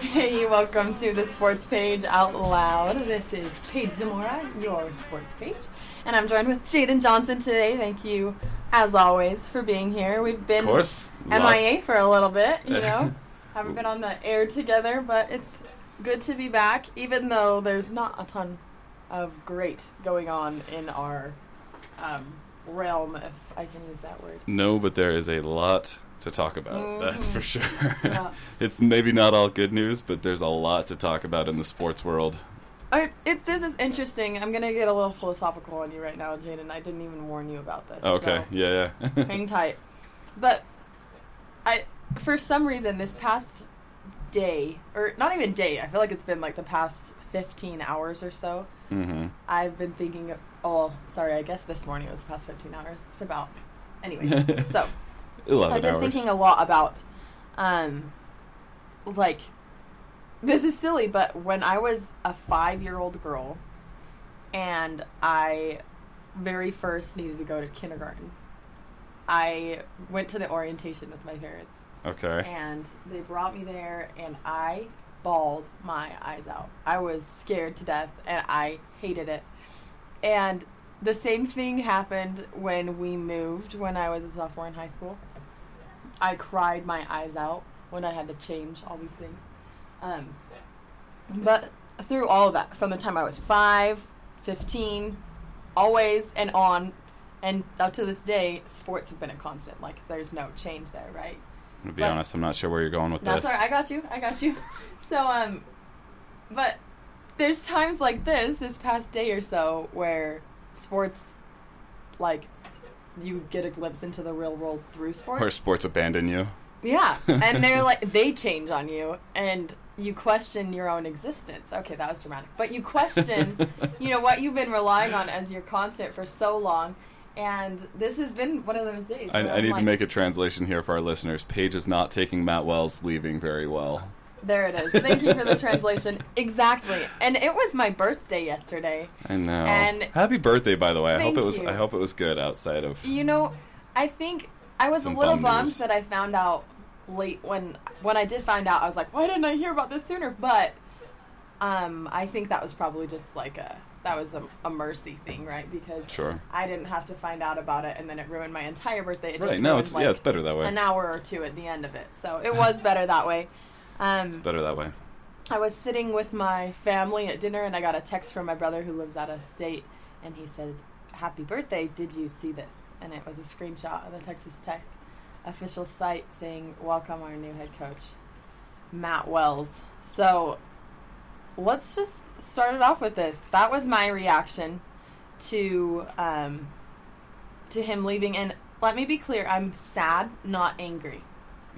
Hey, welcome to the Sports Paige Out Loud. This is Paige Zamora, your sports page. And I'm joined with Jaden Johnson today. Thank you, as always, for being here. We've been. MIA for a little bit, you know. Haven't been on the air together, but it's good to be back, even though there's not a ton of great going on in our um, realm, if I can use that word. No, but there is a lot to talk about. That's for sure. Yeah. it's maybe not all good news, but there's a lot to talk about in the sports world. I, it, this is interesting. I'm going to get a little philosophical on you right now, Jaden. I didn't even warn you about this. Okay. so Yeah, yeah. hang tight. But I, for some reason, this past day, or not even day, I feel like it's been like the past 15 hours or so. hmm I've been thinking. Of, oh, sorry. I guess this morning it was the past 15 hours. It's about. Anyways, so Eleven I've been hours. thinking a lot about, um, like, this is silly, but when I was a five-year-old girl, and I very first needed to go to kindergarten, I went to the orientation with my parents, okay. and they brought me there, and I bawled my eyes out. I was scared to death, and I hated it. And the same thing happened when we moved when I was a sophomore in high school. I cried my eyes out when I had to change all these things. Um, but through all of that, from the time I was 5, 15, always and on, and up to this day, sports have been a constant. Like, there's no change there, right? To be but- honest, I'm not sure where you're going with That's this. all right. I got you. I got you. So, um, but there's times like this, this past day or so, where sports, like, you get a glimpse into the real world through sports. Where sports abandon you. Yeah, and they're like they change on you, and you question your own existence. Okay, that was dramatic, but you question, you know, what you've been relying on as your constant for so long, and this has been one of those days. I, I need to make a translation here for our listeners. Paige is not taking Matt Wells leaving very well. There it is. Thank you for the translation. Exactly, and it was my birthday yesterday. I know. And- Happy birthday, by the way. I hope it was. you. I hope it was good outside of. You know, I think I was a little bummed news. that I found out late when when I did find out. I was like, why didn't I hear about this sooner? But um, I think that was probably just like a that was a, a mercy thing, right? Because Sure. I didn't have to find out about it, and then it ruined my entire birthday. It Right. just No, it's like, yeah, it's better that way. an hour or two at the end of it. So it was better that way. Um, It's better that way. I was sitting with my family at dinner and I got a text from my brother who lives out of state and he said, Happy birthday, did you see this? And it was a screenshot of the Texas Tech official site saying, Welcome our new head coach, Matt Wells. So let's just start it off with this. That was my reaction to um, to him leaving and let me be clear, I'm sad, not angry.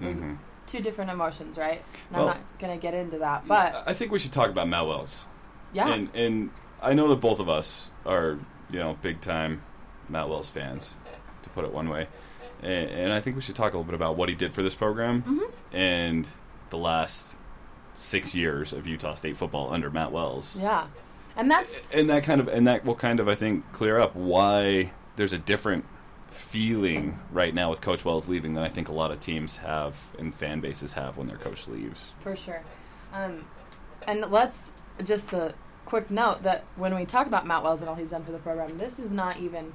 Mhm. Two different emotions, right? And Well- I'm not gonna get into that, but I think we should talk about Matt Wells. yeah, And and I know that both of us are, you know, big time Matt Wells fans, to put it one way. And, and I think we should talk a little bit about what he did for this program Mhm. and the last six years of Utah State football under Matt Wells. yeah, and that's And that kind of and that will kind of I think clear up why there's a different feeling right now with Coach Wells leaving than I think a lot of teams have and fan bases have when their coach leaves. for sure. Um, and let's just a quick note that when we talk about Matt Wells and all he's done for the program, this is not even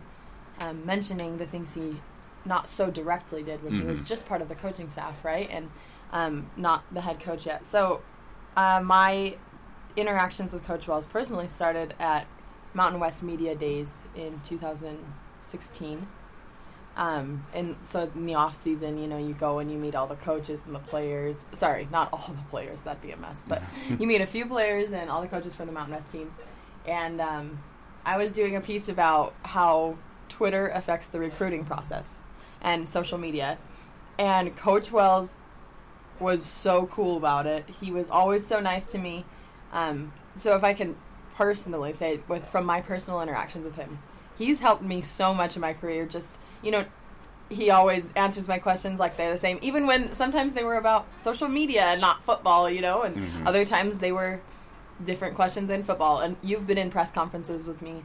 um, mentioning the things he not so directly did when he was Mhm. just part of the coaching staff, right? And um, not the head coach yet. So uh, my interactions with Coach Wells personally started at Mountain West Media Days in 2016. Um, and so in the off season, you know, you go and you meet all the coaches and the players. Sorry, not all the players. That'd be a mess. But you meet a few players and all the coaches from the Mountain West teams. And um, I was doing a piece about how Twitter affects the recruiting process and social media. And Coach Wells was so cool about it. He was always so nice to me. Um, so if I can personally say, with from my personal interactions with him, he's helped me so much in my career. Just you know, he always answers my questions like they're the same, even when sometimes they were about social media and not football. You know, and Mhm. other times they were different questions in football. And you've been in press conferences with me.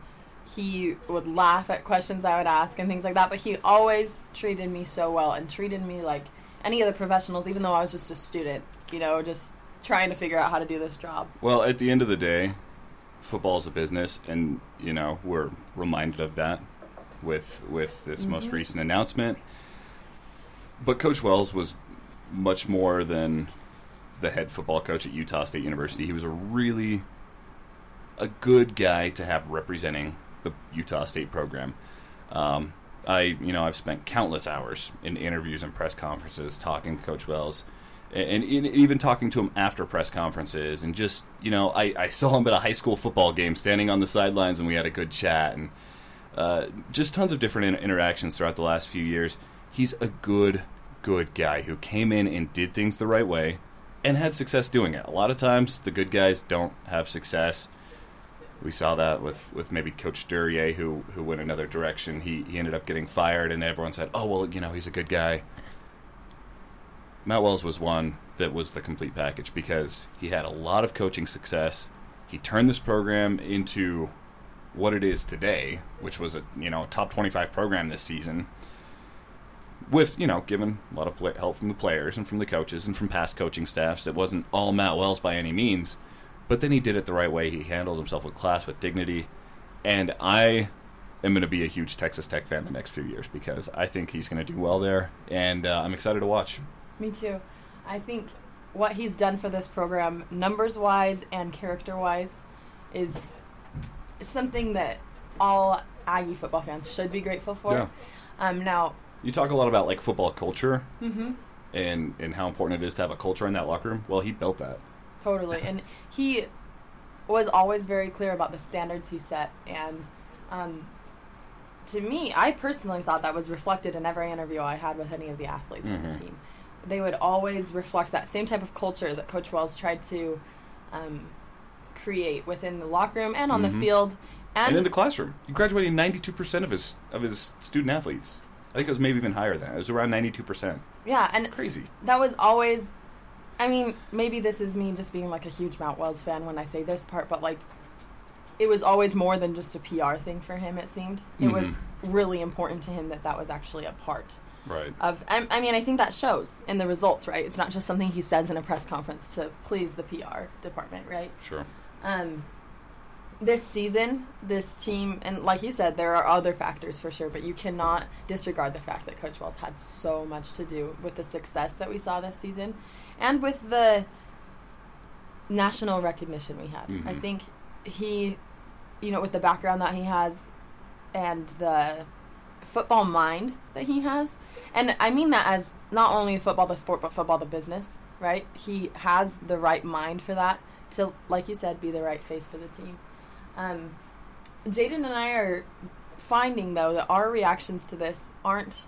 He would laugh at questions I would ask and things like that, but he always treated me so well and treated me like any of the professionals, even though I was just a student. You know, just trying to figure out how to do this job. Well, at the end of the day, football is a business, and you know we're reminded of that with with this most recent announcement. But Coach Wells was much more than the head football coach at Utah State University. He was a really a good guy to have representing the Utah State program. Um, I, you know, I've spent countless hours in interviews and press conferences talking to Coach Wells, and, and even talking to him after press conferences, and just, you know, I, I saw him at a high school football game, standing on the sidelines, and we had a good chat, and uh, just tons of different in- interactions throughout the last few years. He's a good, good guy who came in and did things the right way, and had success doing it. A lot of times, the good guys don't have success we saw that with, with maybe Coach Duryea, who who went another direction. He he ended up getting fired, and everyone said, "Oh well, you know, he's a good guy." Matt Wells was one that was the complete package because he had a lot of coaching success. He turned this program into what it is today, which was a you know top twenty five program this season. With you know, given a lot of play- help from the players and from the coaches and from past coaching staffs, it wasn't all Matt Wells by any means but then he did it the right way. He handled himself with class, with dignity, and I am going to be a huge Texas Tech fan the next few years because I think he's going to do well there, and uh, I'm excited to watch. Me too. I think what he's done for this program, numbers wise and character wise, is something that all Aggie football fans should be grateful for. Yeah. Um, now, You talk a lot about like football culture mm-hmm. and and how important it is to have a culture in that locker room. Well, he built that. totally, and he was always very clear about the standards he set, and um, to me, I personally thought that was reflected in every interview I had with any of the athletes on the Mhm. team. They would always reflect that same type of culture that Coach Wells tried to um, create within the locker room and on Mhm. the field, And, and, in the classroom, he graduated 92 percent of his of his student athletes. I think it was maybe even higher than that. It was around 92 percent. yeah, and It's crazy. that was always I mean, maybe this is me just being like a huge Matt Wells fan when I say this part, but like it was always more than just a PR thing for him it seemed. It was Mhm. really important to him that that was actually a part Right. of I, I mean, I think that shows in the results, right? It's not just something he says in a press conference to please the PR department, right? Sure. Um, this season, this team, and like you said, there are other factors for sure, but you cannot disregard the fact that Coach Wells had so much to do with the success that we saw this season and with the national recognition we had. I Mhm. think he, you know, with the background that he has and the football mind that he has, and I mean that as not only football the sport, but football the business, right? He has the right mind for that to, like you said, be the right face for the team. Um, Jaden and I are finding though that our reactions to this aren't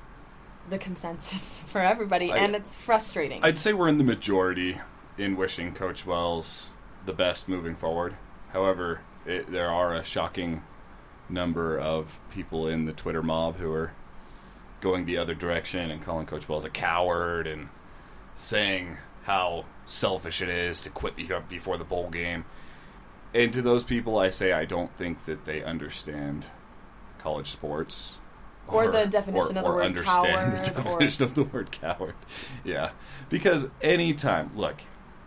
the consensus for everybody, I- and it's frustrating. I'd say we're in the majority in wishing Coach Wells the best moving forward. However, it, there are a shocking number of people in the Twitter mob who are going the other direction and calling Coach Wells a coward and saying how selfish it is to quit before the bowl game. And to those people, I say I don't think that they understand college sports. Or the definition of the or word understand the coward, or- definition of the word coward. Yeah, because anytime, look,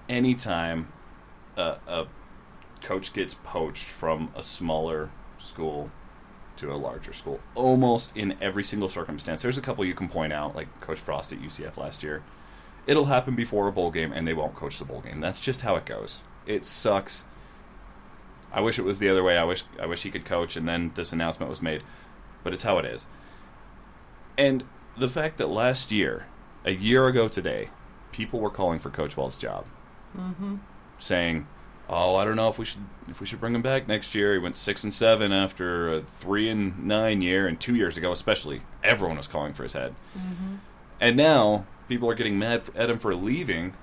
anytime a, a coach gets poached from a smaller school to a larger school, almost in every single circumstance, there's a couple you can point out, like Coach Frost at UCF last year. It'll happen before a bowl game, and they won't coach the bowl game. That's just how it goes. It sucks. I wish it was the other way. I wish I wish he could coach, and then this announcement was made. But it's how it is. And the fact that last year, a year ago today, people were calling for Coach Wells' job, mm-hmm. saying, "Oh, I don't know if we should if we should bring him back next year." He went six and seven after a three and nine year, and two years ago, especially, everyone was calling for his head. Mm-hmm. And now people are getting mad at him for leaving.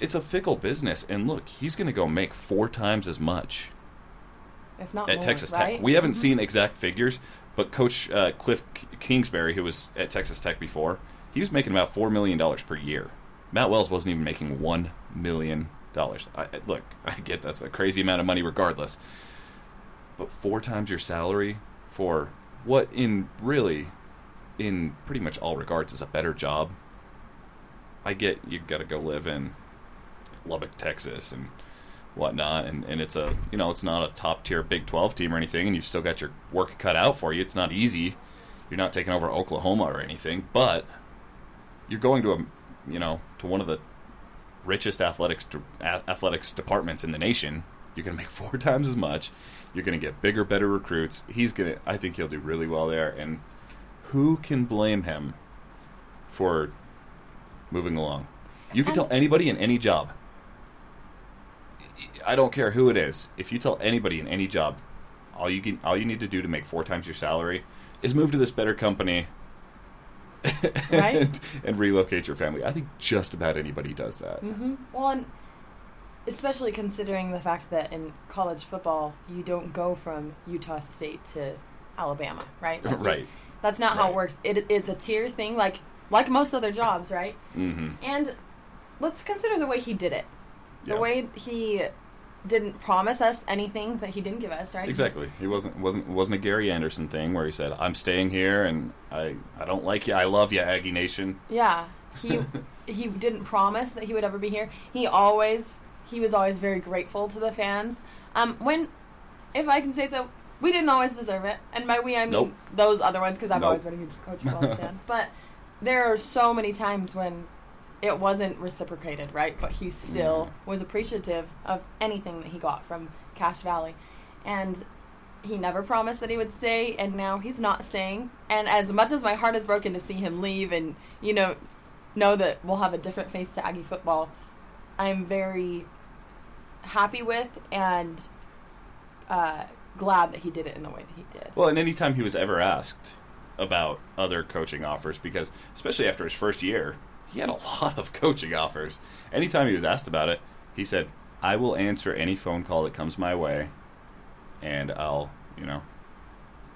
It's a fickle business, and look, he's going to go make four times as much If not at more, Texas right? Tech. We haven't Mhm. seen exact figures, but Coach uh, Cliff K- Kingsbury, who was at Texas Tech before, he was making about four million dollars per year. Matt Wells wasn't even making one million dollars. Look, I get that's a crazy amount of money, regardless. But four times your salary for what, in really, in pretty much all regards, is a better job. I get you got to go live in Lubbock, Texas, and whatnot, and, and it's a you know it's not a top tier Big Twelve team or anything, and you've still got your work cut out for you. It's not easy. You're not taking over Oklahoma or anything, but you're going to a you know to one of the richest athletics athletics departments in the nation. You're going to make four times as much. You're going to get bigger, better recruits. He's going to. I think he'll do really well there. And who can blame him for moving along? You can tell anybody in any job. I don't care who it is. If you tell anybody in any job, all you can, all you need to do to make four times your salary is move to this better company. Right. and, and relocate your family. I think just about anybody does that. hmm Well, and especially considering the fact that in college football, you don't go from Utah State to Alabama, right? Like, you- right. That's not how it works. It, it's a tier thing, like like most other jobs, right? hmm And let's consider the way he did it. The Yeah. way he didn't promise us anything that he didn't give us, right? Exactly. He wasn't wasn't wasn't a Gary Anderson thing where he said, "I'm staying here and I I don't like you. I love you, Aggie Nation." Yeah. He he didn't promise that he would ever be here. He always he was always very grateful to the fans. Um when if I can say so, we didn't always deserve it. And by we I mean Nope. those other ones because I've Nope. always been a huge Coach Wells fan. But there are so many times when it wasn't reciprocated, right? But he still Mm. was appreciative of anything that he got from Cache Valley. And he never promised that he would stay, and now he's not staying. And as much as my heart is broken to see him leave and, you know, know that we'll have a different face to Aggie football, I'm very happy with and uh, glad that he did it in the way that he did. Well, and anytime he was ever asked about other coaching offers, because especially after his first year, he had a lot of coaching offers. Anytime he was asked about it, he said, "I will answer any phone call that comes my way, and I'll, you know,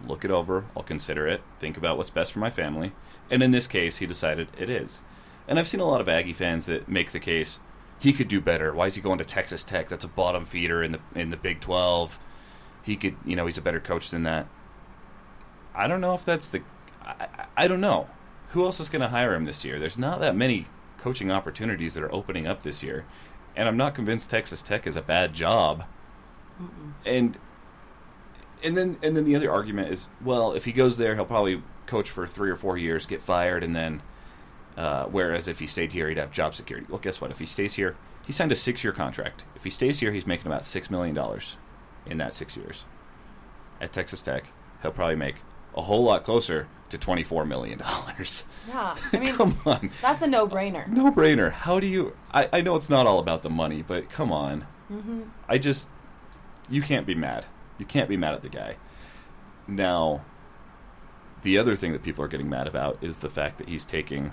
look it over. I'll consider it, think about what's best for my family." And in this case, he decided it is. And I've seen a lot of Aggie fans that make the case he could do better. Why is he going to Texas Tech? That's a bottom feeder in the in the Big Twelve. He could, you know, he's a better coach than that. I don't know if that's the. I, I- don't know. Who else is going to hire him this year? There's not that many coaching opportunities that are opening up this year, and I'm not convinced Texas Tech is a bad job. And and then and then the other argument is, well, if he goes there, he'll probably coach for three or four years, get fired, and then. Uh, whereas if he stayed here, he'd have job security. Well, guess what? If he stays here, he signed a six-year contract. If he stays here, he's making about six million dollars in that six years. At Texas Tech, he'll probably make a whole lot closer to twenty-four million dollars. Yeah, I mean, come on, that's a no brainer. no brainer. How do you? I, I know it's not all about the money, but come on. Mm-hmm. I just you can't be mad. You can't be mad at the guy. Now, the other thing that people are getting mad about is the fact that he's taking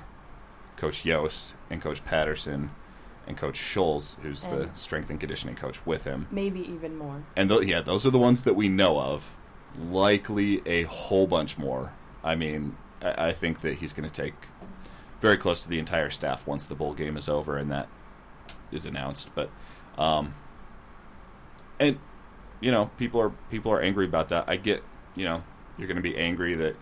Coach Yost and Coach Patterson and Coach Scholes, who's the strength and conditioning coach, with him. Maybe even more. And th- yeah, those are the ones that we know of. Likely a whole bunch more. I mean, I, I think that he's going to take very close to the entire staff once the bowl game is over and that is announced. But, um, and you know, people are people are angry about that. I get, you know, you're going to be angry that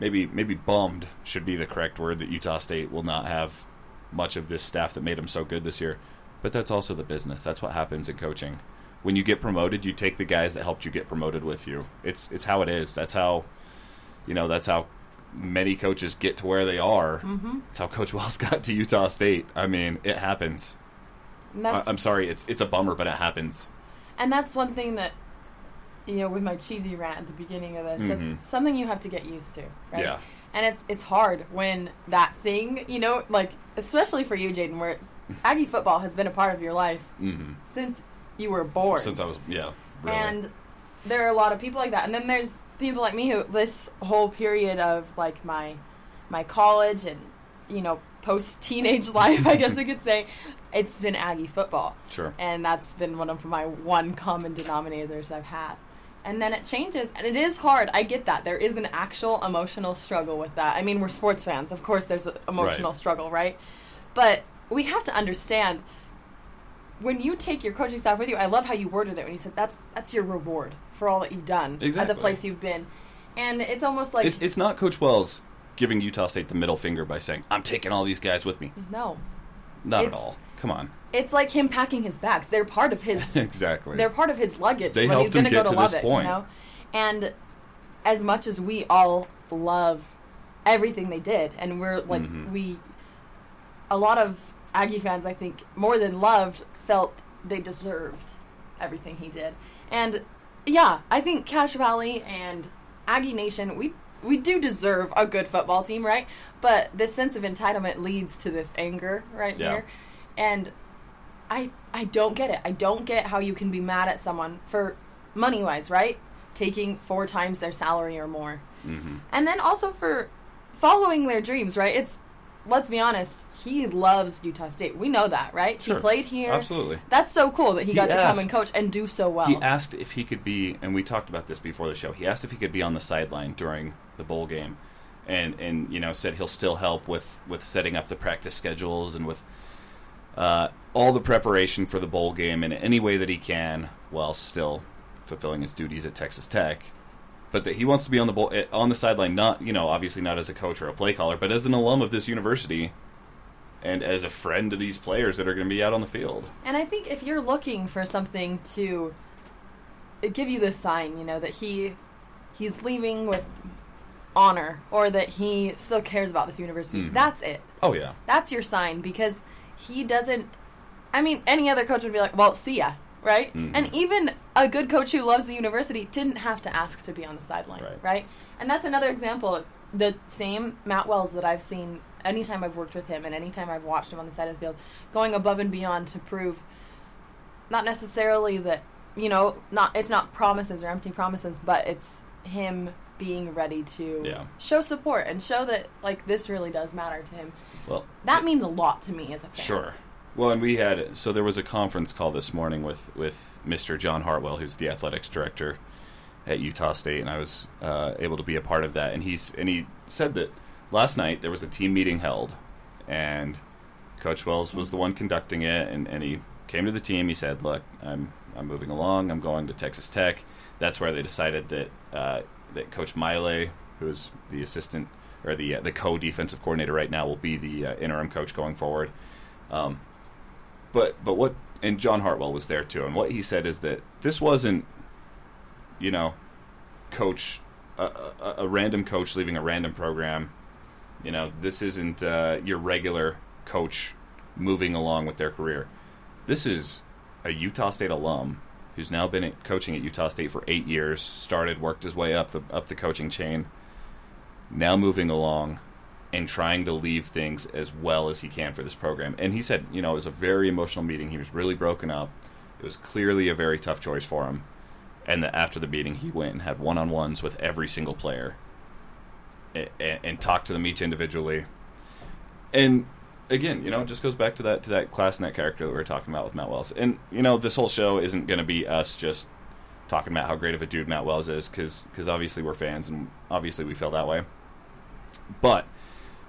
maybe maybe bummed should be the correct word that Utah State will not have much of this staff that made them so good this year. But that's also the business. That's what happens in coaching. When you get promoted, you take the guys that helped you get promoted with you. It's it's how it is. That's how you know, that's how many coaches get to where they are. hmm That's how Coach Wells got to Utah State. I mean, it happens. I, I'm sorry, it's it's a bummer, but it happens. and that's one thing that you know with my cheesy rant at the beginning of this. Mhm. That's something you have to get used to, right? Yeah. And it's it's hard when that thing, you know, like especially for you, Jaden, where Aggie football has been a part of your life hmm since you were born. Since I was yeah, really. And there are a lot of people like that. And then there's people like me who this whole period of like my my college and you know post teenage life, I guess we could say, it's been Aggie football, sure. and that's been one of my one common denominators I've had. And then it changes, and it is hard. I get that there is an actual emotional struggle with that. I mean, we're sports fans, of course. There's an emotional Right. struggle, right? But we have to understand when you take your coaching staff with you, I love how you worded it when you said that's that's your reward for all that you've done exactly. at the place you've been, and it's almost like It's it's not Coach Wells giving Utah State the middle finger by saying I'm taking all these guys with me. no, Not at all. come on. It's like him packing his bags. They're part of his. exactly. They're part of his luggage They when helped he's going him to go to this point. you know. And as much as we all love everything they did, and we're like Mhm. we, a lot of Aggie fans, I think, more than loved, felt they deserved everything he did. And yeah, I think Cache Valley and Aggie Nation, we we do deserve a good football team, right? But this sense of entitlement leads to this anger right Yeah. here, and I I don't get it. I don't get how you can be mad at someone for money wise, right? Taking four times their salary or more. hmm And then also for following their dreams, right? It's let's be honest, he loves Utah State. We know that, right? Sure. He played here. Absolutely. That's so cool that he, He got to come and coach and do so well. He asked if he could be, and we talked about this before the show. He asked if he could be on the sideline during the bowl game, and and you know said he'll still help with with setting up the practice schedules and with uh, all the preparation for the bowl game in any way that he can, while still fulfilling his duties at Texas Tech. But that he wants to be on the eh, on the sideline, not you know obviously not as a coach or a play caller, but as an alum of this university, and as a friend to these players that are going to be out on the field. And I think if you're looking for something to give you this sign, you know, that he he's leaving with honor or that he still cares about this university, Mhm. that's it. Oh yeah, That's your sign because he doesn't I mean, any other coach would be like, "Well, see ya." Right? Mhm. And even a good coach who loves the university didn't have to ask to be on the sideline, Right. right? And that's another example of the same Matt Wells that I've seen anytime I've worked with him and anytime I've watched him on the side of the field, going above and beyond to prove not necessarily that you know not it's not promises or empty promises but it's him being ready to Yeah. show support and show that like this really does matter to him well that means a lot to me as a fan Sure. Well, and we had so there was a conference call this morning with with Mr. John Hartwell, who's the athletics director at Utah State, and I was uh, able to be a part of that. And he's and he said that last night there was a team meeting held, and Coach Wells was the one conducting it, and, and he came to the team. He said, "Look, I'm I'm moving along. I'm going to Texas Tech." That's where they decided that uh, that Coach Maile, who is the assistant or the uh, the co defensive coordinator right now, will be the uh, interim coach going forward. Um, but but what and John Hartwell was there too, and what he said is that this wasn't, you know, coach a, a, a random coach leaving a random program. You know, this isn't uh, your regular coach moving along with their career. This is a Utah State alum who's now been at, coaching at Utah State for eight years. Started, worked his way up the up the coaching chain. Now moving along and trying to leave things as well as he can for this program. And he said, you know, it was a very emotional meeting. He was really broken up. It was clearly a very tough choice for him. And that after the meeting, he went and had one on ones with every single player and, and talked to them each individually. And again, you know, it just goes back to that to that class net character that we were talking about with Matt Wells. And you know, this whole show isn't going to be us just talking about how great of a dude Matt Wells is, because because obviously we're fans and obviously we feel that way. But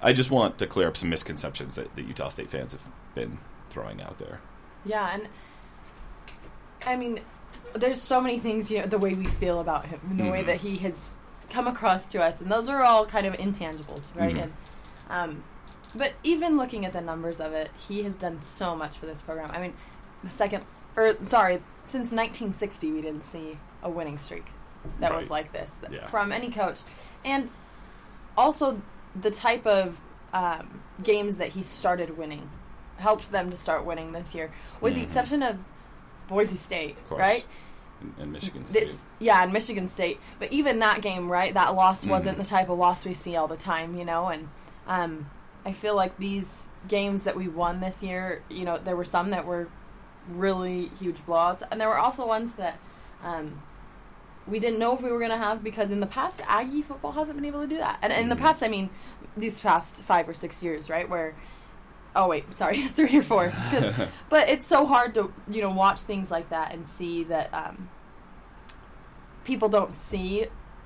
I just want to clear up some misconceptions that, that Utah State fans have been throwing out there. yeah and i mean there's so many things you know the way we feel about him the way Mhm. that he has come across to us and those are all kind of intangibles right Mhm. and um but even looking at the numbers of it he has done so much for this program i mean the second or sorry since 1960 we didn't see a winning streak that was like this th- Yeah. from any coach and also the type of um, games that he started winning helped them to start winning this year with the Mhm. exception of boise state Of right And, and Michigan State. this yeah and michigan state but even that game right that loss wasn't Mhm. the type of loss we see all the time you know and um, i feel like these games that we won this year you know there were some that were really huge blowouts and there were also ones that um, we didn't know if we were going to have because in the past aggie football hasn't been able to do that and in the Mhm. past i mean these past five or six years right where oh wait sorry three or four. but it's so hard to you know watch things like that and see that um, people don't see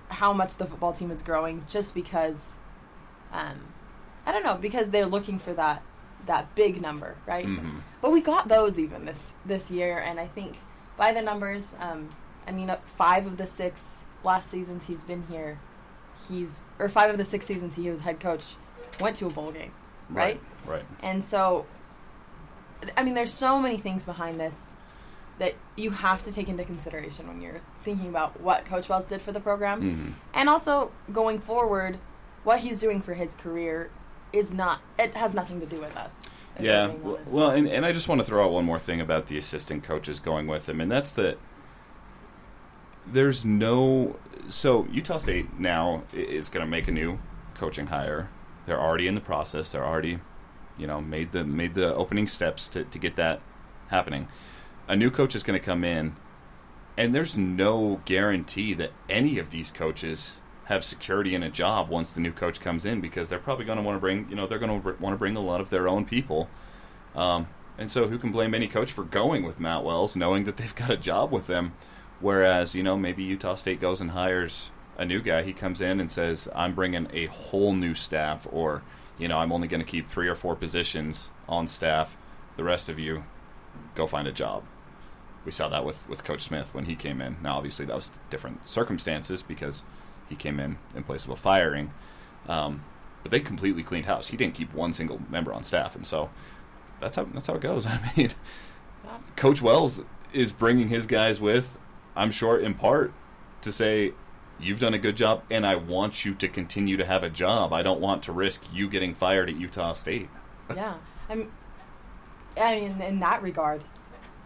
how much the football team is growing just because um, I don't know because they're looking for that that big number right Mhm. but we got those even this this year and I think by the numbers um, I mean uh, five of the six last seasons he's been here he's or five of the six seasons he was head coach went to a bowl game right? Right. And so I mean, there's so many things behind this that you have to take into consideration when you're thinking about what Coach Wells did for the program, Mhm. and also going forward, what he's doing for his career is not. It has nothing to do with us. Yeah. being w- honest. Well, and, and I just want to throw out one more thing about the assistant coaches going with him, and that's that there's no. So Utah State now is going to make a new coaching hire. They're already in the process. They're already, you know, made the made the opening steps to to get that happening. A new coach is going to come in, and there's no guarantee that any of these coaches have security in a job once the new coach comes in because they're probably going to want to bring, you know, they're going to want to bring a lot of their own people. Um, and so, who can blame any coach for going with Matt Wells, knowing that they've got a job with them? Whereas, you know, maybe Utah State goes and hires a new guy. He comes in and says, "I'm bringing a whole new staff," or, you know, "I'm only going to keep three or four positions on staff. The rest of you, go find a job." We saw that with with Coach Smith when he came in. Now, obviously, that was different circumstances because he came in in place of a firing. Um, but they completely cleaned house. He didn't keep one single member on staff, and so that's how that's how it goes. I mean, Coach Wells is bringing his guys with. I'm sure in part to say you've done a good job, and I want you to continue to have a job. I don't want to risk you getting fired at Utah State. yeah, I'm. I mean, in that regard,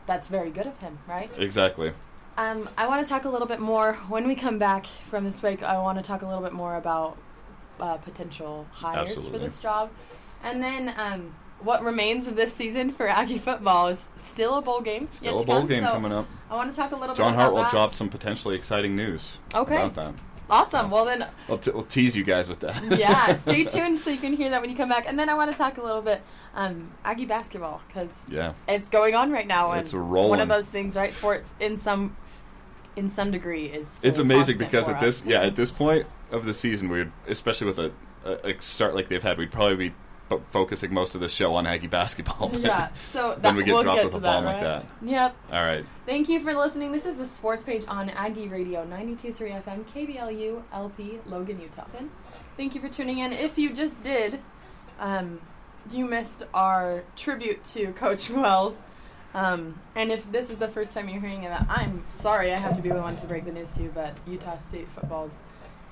that's very good of him, right? Exactly. Um, I want to talk a little bit more when we come back from this break. I want to talk a little bit more about uh, potential hires Absolutely. for this job, and then um, what remains of this season for Aggie football is still a bowl game. Still a bowl come, game so coming up. I want to talk a little John bit about Hartwell that. dropped some potentially exciting news Okay. about that. Awesome. Well then, We'll, t- we'll tease you guys with that. yeah, stay tuned so you can hear that when you come back. And then I want to talk a little bit um, Aggie basketball because yeah. it's going on right now. And It's rolling. One of those things, right? Sports in some in some degree is. it's amazing because at this yeah at this point of the season we would especially with a, a, a start like they've had we'd probably be fo- focusing most of the show on Aggie basketball. but yeah. So that, then we get we'll dropped get with to a bomb that, like that. Yep. All right. Thank you for listening. This is the sports page on Aggie Radio 92.3 FM, KBLU, LP, Logan, Utah. Thank you for tuning in. If you just did, um, you missed our tribute to Coach Wells. Um, and if this is the first time you're hearing that, I'm sorry I have to be the one to break the news to you, but Utah State football's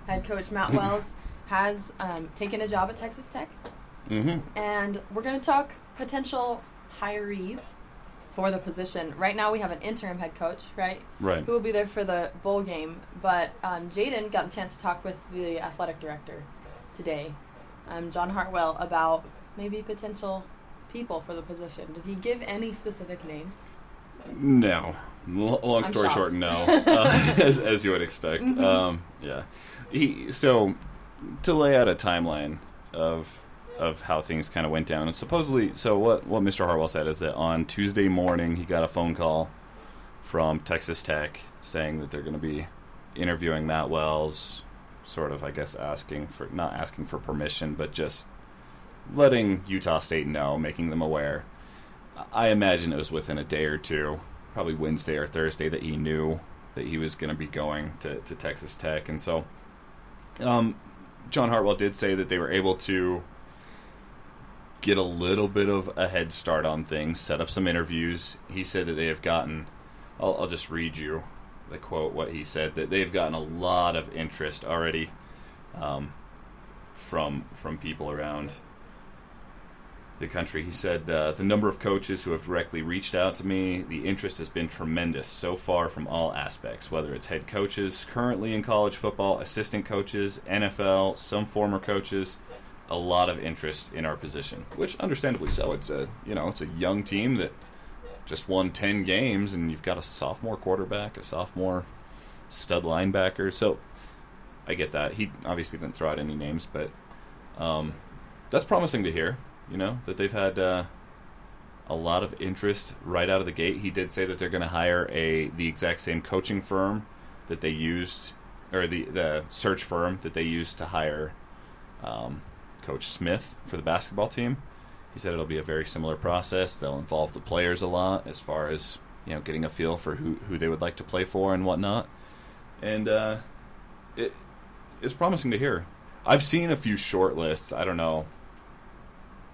head coach Matt Wells has um, taken a job at Texas Tech Mm-hmm. and we're going to talk potential hirees for the position. Right now, we have an interim head coach, right? Right. Who will be there for the bowl game. But um, Jaden got the chance to talk with the athletic director today, um, John Hartwell, about maybe potential people for the position. Did he give any specific names? No. L- long I'm story shocked. short, no. Uh, as as you would expect. Mhm. Um, yeah. He so to lay out a timeline of of how things kind of went down. And supposedly, so what what Mr. Hartwell said is that on Tuesday morning he got a phone call from Texas Tech saying that they're going to be interviewing Matt Wells, sort of, I guess, asking for not asking for permission, but just letting Utah State know, making them aware. I imagine it was within a day or two, probably Wednesday or Thursday, that he knew that he was going to be going to, to Texas Tech. And so, um, John Hartwell did say that they were able to get a little bit of a head start on things, set up some interviews. He said that they have gotten, I'll, I'll just read you the quote, what he said, that they've gotten a lot of interest already um, from from people around the country. He said, uh, The number of coaches who have directly reached out to me, the interest has been tremendous so far from all aspects, whether it's head coaches currently in college football, assistant coaches, NFL, some former coaches. A lot of interest in our position, which understandably so. It's a you know it's a young team that just won ten games, and you've got a sophomore quarterback, a sophomore stud linebacker. So I get that. He obviously didn't throw out any names, but um, that's promising to hear. You know that they've had uh, a lot of interest right out of the gate. He did say that they're going to hire a the exact same coaching firm that they used, or the the search firm that they used to hire um, Coach Smith for the basketball team. He said it'll be a very similar process. They'll involve the players a lot as far as you know, getting a feel for who who they would like to play for and whatnot. And uh, it's promising to hear. I've seen a few short lists. I don't know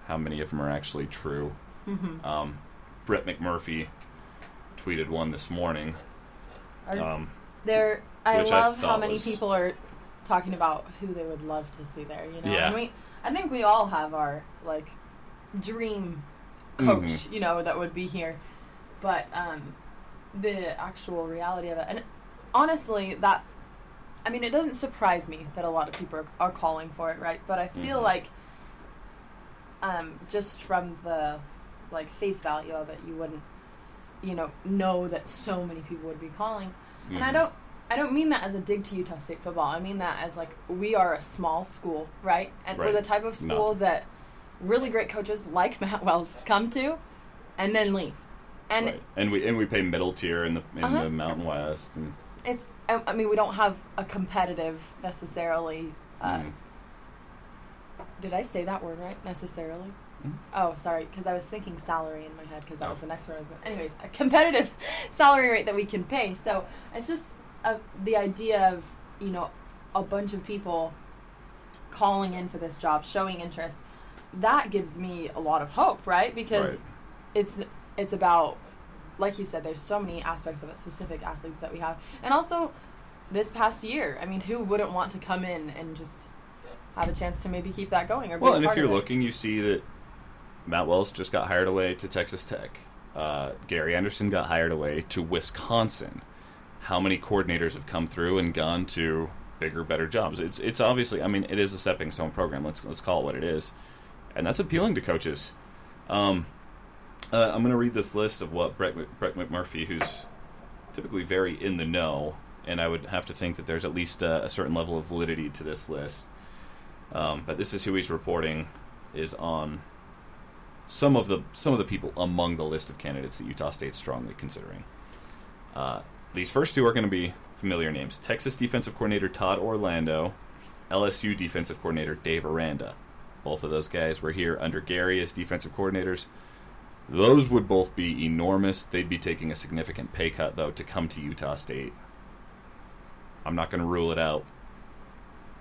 how many of them are actually true. Mm-hmm. Um, Brett McMurphy tweeted one this morning. Um, There, I Which I love how many was- people are talking about who they would love to see there. You know, Yeah. and we, I think we all have our like dream coach, Mhm. you know, that would be here. But um, the actual reality of it, and honestly, that I mean, it doesn't surprise me that a lot of people are, are calling for it, right? But I feel Mhm. like um, just from the like face value of it, you wouldn't, you know, know that so many people would be calling. And I mhm. don't I don't mean that as a dig to Utah State football. I mean that as like we are a small school, right? And we're the type of No. school that really great coaches like Matt Wells come to and then leave. And Right. and we and we pay middle tier in the in Uh-huh. the Mountain West and it's I, mean we don't have a competitive necessarily uh, mm, did I say that word right? Necessarily? Mhm. Oh, sorry, because I was thinking salary in my head because that was Oh. the next word I was going. Anyways, a competitive salary rate that we can pay. So it's just uh, the idea of, you know, a bunch of people calling in for this job, showing interest. That gives me a lot of hope, right? Because Right. it's it's about like you said there's so many aspects of it specific athletes that we have and also this past year i mean who wouldn't want to come in and just have a chance to maybe keep that going or well, and if you're looking, you see that Matt Wells just got hired away to Texas Tech. Uh, Gary Anderson got hired away to Wisconsin. How many coordinators have come through and gone to bigger, better jobs? It's it's obviously, I mean, it is a stepping stone program. Let's let's call it what it is, and that's appealing to coaches. Um, uh, I'm going to read this list of what Brett Brett McMurphy, who's typically very in the know, and I would have to think that there's at least a, a certain level of validity to this list. Um, but this is who he's reporting is on some of the some of the people among the list of candidates that Utah State's strongly considering. Uh, these first two are going to be familiar names: Texas defensive coordinator Todd Orlando, LSU defensive coordinator Dave Aranda. Both of those guys were here under Gary as defensive coordinators. Those would both be enormous. They'd be taking a significant pay cut though to come to Utah State. I'm not going to rule it out,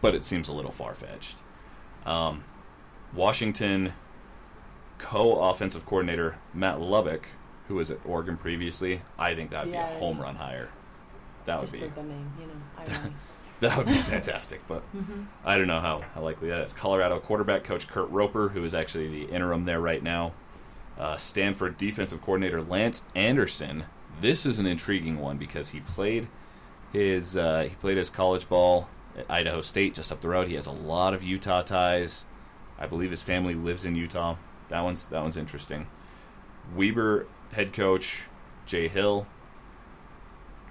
but it seems a little far fetched. Um, Washington co offensive coordinator Matt Lubick, who was at Oregon previously, I think that would Yeah, be a home run hire. That would be the name you know that would be fantastic, but mm-hmm. I don't know how, how likely that is. Colorado quarterback coach Kurt Roper, who is actually the interim there right now. Uh, Stanford defensive coordinator Lance Anderson. This is an intriguing one because he played his uh, he played his college ball at Idaho State just up the road. He has a lot of Utah ties. I believe his family lives in Utah. That one's that one's interesting. Weber head coach Jay Hill.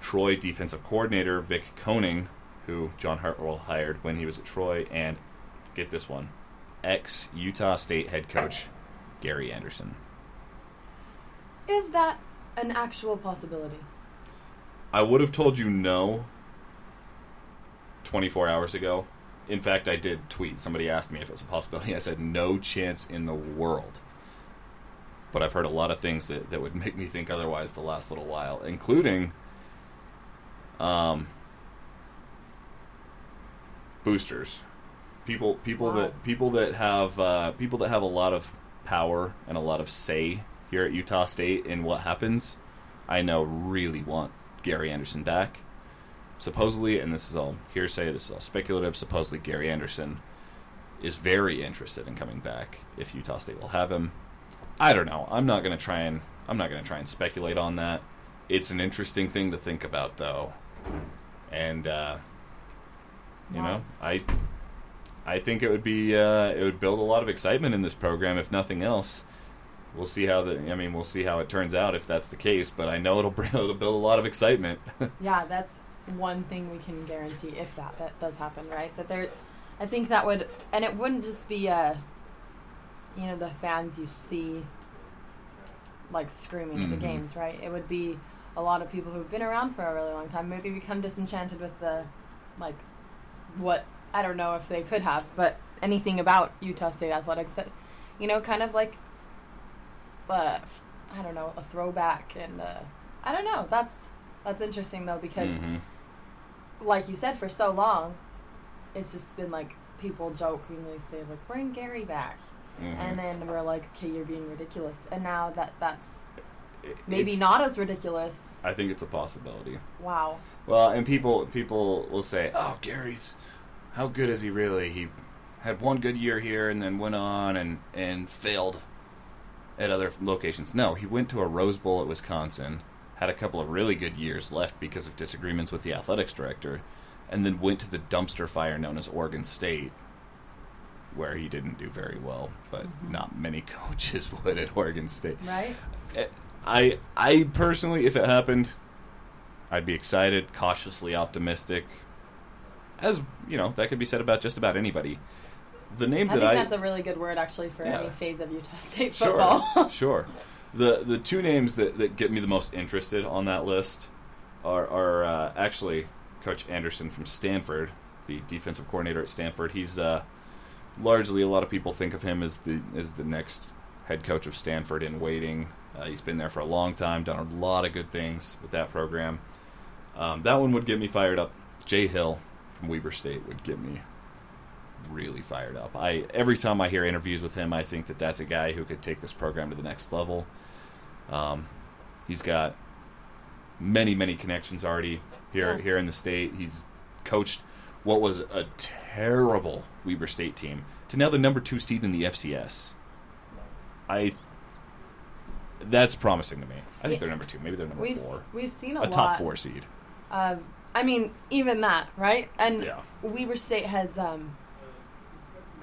Troy defensive coordinator Vic Koenning, who John Hartwell hired when he was at Troy, and get this one, ex Utah State head coach Gary Anderson. is that an actual possibility I would have told you no 24 hours ago. In fact, I did tweet. Somebody asked me if it was a possibility. I said, no chance in the world. But I've heard a lot of things that, that would make me think otherwise the last little while, including um, boosters. People people Wow. that people that have uh, people that have a lot of power and a lot of say here at Utah State in what happens, I know really want Gary Anderson back. Supposedly, and this is all hearsay, this is all speculative, supposedly Gary Anderson is very interested in coming back if Utah State will have him. I don't know. I'm not to try and I'm not to try and speculate on that. It's an interesting thing to think about though. And uh you know, I I think it would be uh, it would build a lot of excitement in this program if nothing else. We'll see how the I mean we'll see how it turns out if that's the case, but I know it'll bring it'll build a lot of excitement. yeah that's one thing we can guarantee if that that does happen right that there i think that would and it wouldn't just be uh you know the fans you see like screaming at Mhm. the games right it would be a lot of people who've been around for a really long time maybe become disenchanted with the like what i don't know if they could have but anything about utah state athletics that you know kind of like uh, i don't know a throwback and uh, i don't know that's that's interesting though because Mhm. like you said, for so long, it's just been like people jokingly say like, "Bring Gary back," Mhm. and then we're like, "Okay, you're being ridiculous." And now that that's maybe it's- not as ridiculous. I think it's a possibility. Wow. Well, and people people will say, "Oh, Gary's how good is he really? He had one good year here and then went on and and failed at other locations." No, he went to a Rose Bowl at Wisconsin, had a couple of really good years left because of disagreements with the athletics director, and then went to the dumpster fire known as Oregon State. Where he didn't do very well, but not many coaches would at Oregon State. Right? I I personally, if it happened, I'd be excited, cautiously optimistic. As you know, that could be said about just about anybody. The name I that think I that's a really good word actually for Yeah. any phase of Utah State sure football. sure the the two names that, that get me the most interested on that list are are uh, actually Coach Anderson from Stanford, the defensive coordinator at Stanford. He's uh, largely a lot of people think of him as the as the next head coach of Stanford in waiting. Uh, he's been there for a long time, done a lot of good things with that program. Um, that one would get me fired up. Jay Hill from Weber State would get me really fired up. I every time I hear interviews with him, I think that that's a guy who could take this program to the next level. Um, he's got many many connections already here Yeah. here in the state. He's coached what was a terrible Weber State team to now the number two seed in the FCS. I that's promising to me. I think they're number two. Maybe they're number we've four. we've seen a, A top four seed. Uh, I mean, even that, right? And Yeah. Weber State has. Um,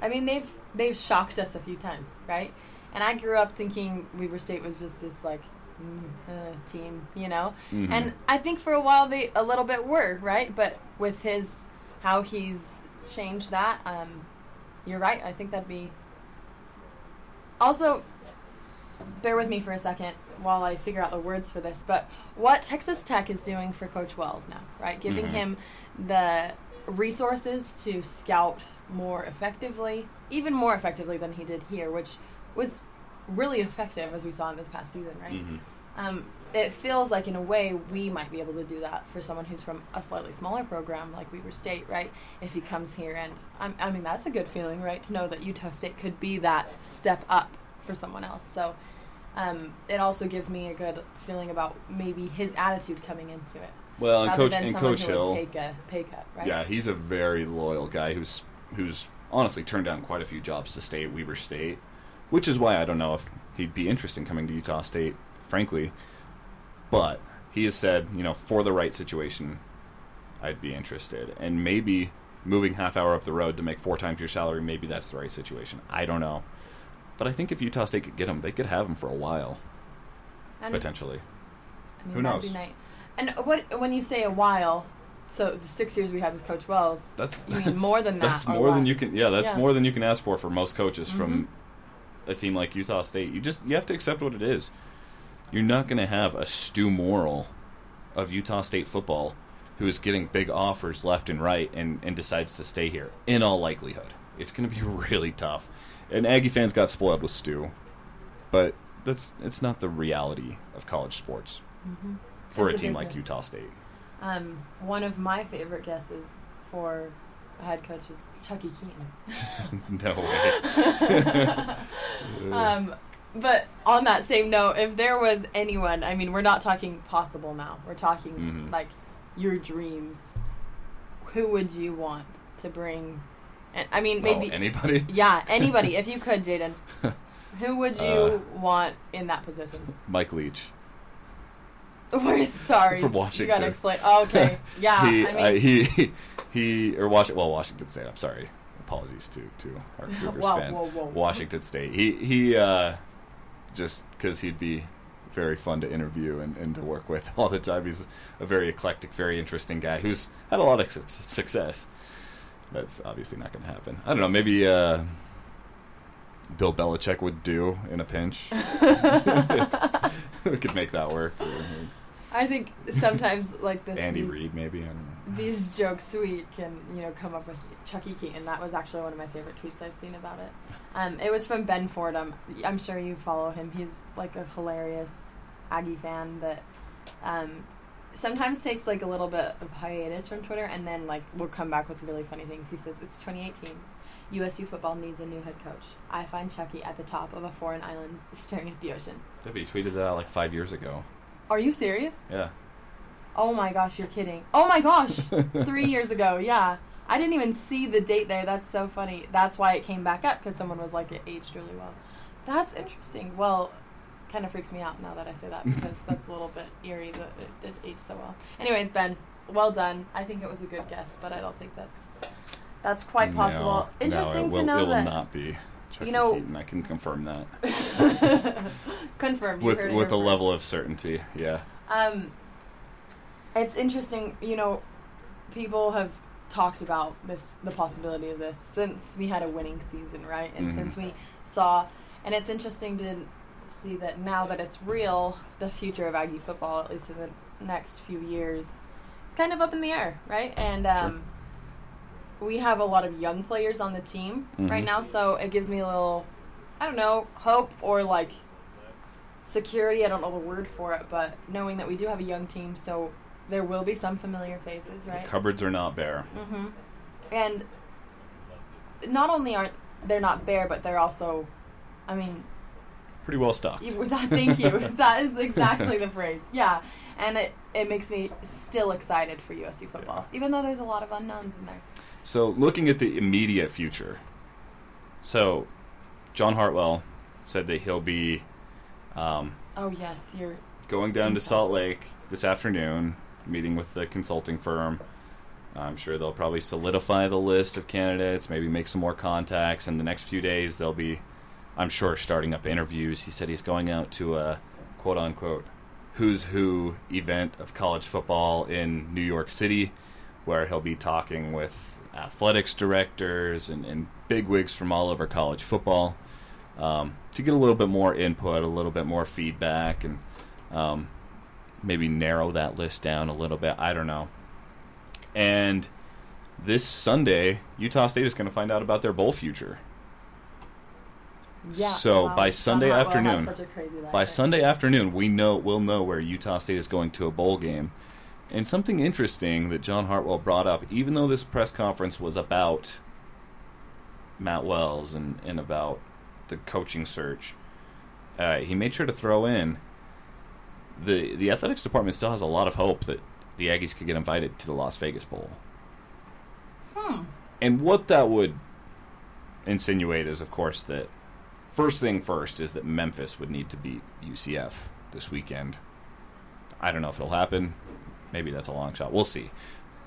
I mean, they've they've shocked us a few times, right? And I grew up thinking Weber State was just this like mm, uh, team, you know. Mhm. And I think for a while they a little bit were, right? But with his how he's changed that, um, you're right. I think that'd be. Also, bear with me for a second while I figure out the words for this. But what Texas Tech is doing for Coach Wells now, right? Giving Mhm. him the resources to scout more effectively, even more effectively than he did here, which was really effective as we saw in this past season, right? Mhm. Um, it feels like, in a way, we might be able to do that for someone who's from a slightly smaller program like Weber State, right? If he comes here, and I'm, I mean, that's a good feeling, right? To know that Utah State could be that step up for someone else. So um, it also gives me a good feeling about maybe his attitude coming into it, Well, and Coach than and Coach Hill. take a pay cut, right? Yeah, he's a very loyal guy who's who's honestly turned down quite a few jobs to stay at Weber State, which is why I don't know if he'd be interested in coming to Utah State, frankly. But he has said, you know, for the right situation, I'd be interested, and maybe moving half hour up the road to make four times your salary, maybe that's the right situation. I don't know, but I think if Utah State could get him, they could have him for a while And, potentially. I mean, Who knows? Be nice. And what when you say a while, so the six years we had with Coach Wells, That's you mean more than that? That's or more than you can. Yeah, that's Yeah. more than you can ask for for most coaches from Mm-hmm. a team like Utah State. You just you have to accept what it is. You're not going to have a Stew Morrill of Utah State football who is getting big offers left and right and, and decides to stay here. In all likelihood, it's going to be really tough. And Aggie fans got spoiled with Stew, but that's it's not the reality of college sports Mhm. for a It's a team like. Utah State. Um, one of my favorite guesses for a head coach is Chuckie Keeton. no way. um, but on that same note, if there was anyone, I mean, we're not talking possible now. We're talking Mhm. like your dreams. Who would you want to bring? And I mean, Oh, maybe anybody? yeah, anybody. if you could, Jaden, who would you Uh, want in that position? Mike Leach. Where's sorry From Washington. You gotta explain. Oh, okay, yeah. he, I mean, he, he, or Washington. Well, Washington State. I'm sorry. Apologies to to our Cougars Whoa, fans. whoa, whoa. Washington State. He he. Uh, just because he'd be very fun to interview and, and to work with all the time. He's a very eclectic, very interesting guy who's had a lot of su- success. That's obviously not going to happen. I don't know. Maybe uh, Bill Belichick would do in a pinch. we could make that work. I think sometimes like this. Andy Reid, maybe. I don't know. These jokes we can you know come up with Chuckie Keeton. That was actually one of my favorite tweets I've seen about it. Um, it was from Ben Fordham. I'm sure you follow him. He's like a hilarious Aggie fan that um, sometimes takes like a little bit of hiatus from Twitter and then like will come back with really funny things. He says it's 2018. USU football needs a new head coach. I find Chuckie at the top of a foreign island staring at the ocean. Debbie tweeted that out like five years ago. Are you serious? Yeah. Oh my gosh, you're kidding. Oh my gosh, three years ago, yeah. I didn't even see the date there. That's so funny. That's why it came back up because someone was like, it aged really well. That's interesting. Well, kind of freaks me out now that I say that because that's a little bit eerie that it did age so well. Anyways, Ben, well done. I think it was a good guess, but I don't think that's that's quite possible. No, Interesting no, to know it will that. not be. Chuckie know- Keeton. I can confirm that Confirmed. You with with a here level of certainty. Yeah. Um, it's interesting. You know, people have talked about this, the possibility of this since we had a winning season, right? And Mhm. since we saw, and it's interesting to see that now that it's real, the future of Aggie football, at least in the next few years, is kind of up in the air, right? And um, we have a lot of young players on the team right Mhm. now, so it gives me a little, I don't know, hope or like security. I don't know the word for it, but knowing that we do have a young team, so there will be some familiar faces, right? The cupboards are not bare. Mm-hmm. And not only aren't they're not bare, but they're also, I mean, Pretty well stocked. you, that, thank you. that is exactly the phrase. Yeah, and it it makes me still excited for USU football, even though there's a lot of unknowns in there. So, looking at the immediate future, so John Hartwell said that he'll be um, Oh yes, you're. going down to Salt Lake this afternoon, meeting with the consulting firm. I'm sure they'll probably solidify the list of candidates, maybe make some more contacts. In the next few days, they'll be, I'm sure, starting up interviews. He said he's going out to a quote unquote who's who event of college football in New York City, where he'll be talking with athletics directors and, and bigwigs from all over college football um, to get a little bit more input, a little bit more feedback, and um, maybe narrow that list down a little bit. I don't know. And this Sunday, Utah State is going to find out about their bowl future. Yeah. So, wow, by Sunday has afternoon- such a crazy By? Sunday afternoon, we know we'll know where Utah State is going to a bowl game. And something interesting that John Hartwell brought up, even though this press conference was about Matt Wells and, and about the coaching search, uh, he made sure to throw in the the athletics department still has a lot of hope that the Aggies could get invited to the Las Vegas Bowl. Hmm. And what that would insinuate is, of course, that first thing first is that Memphis would need to beat UCF this weekend. I don't know if it'll happen. Maybe that's a long shot. We'll see.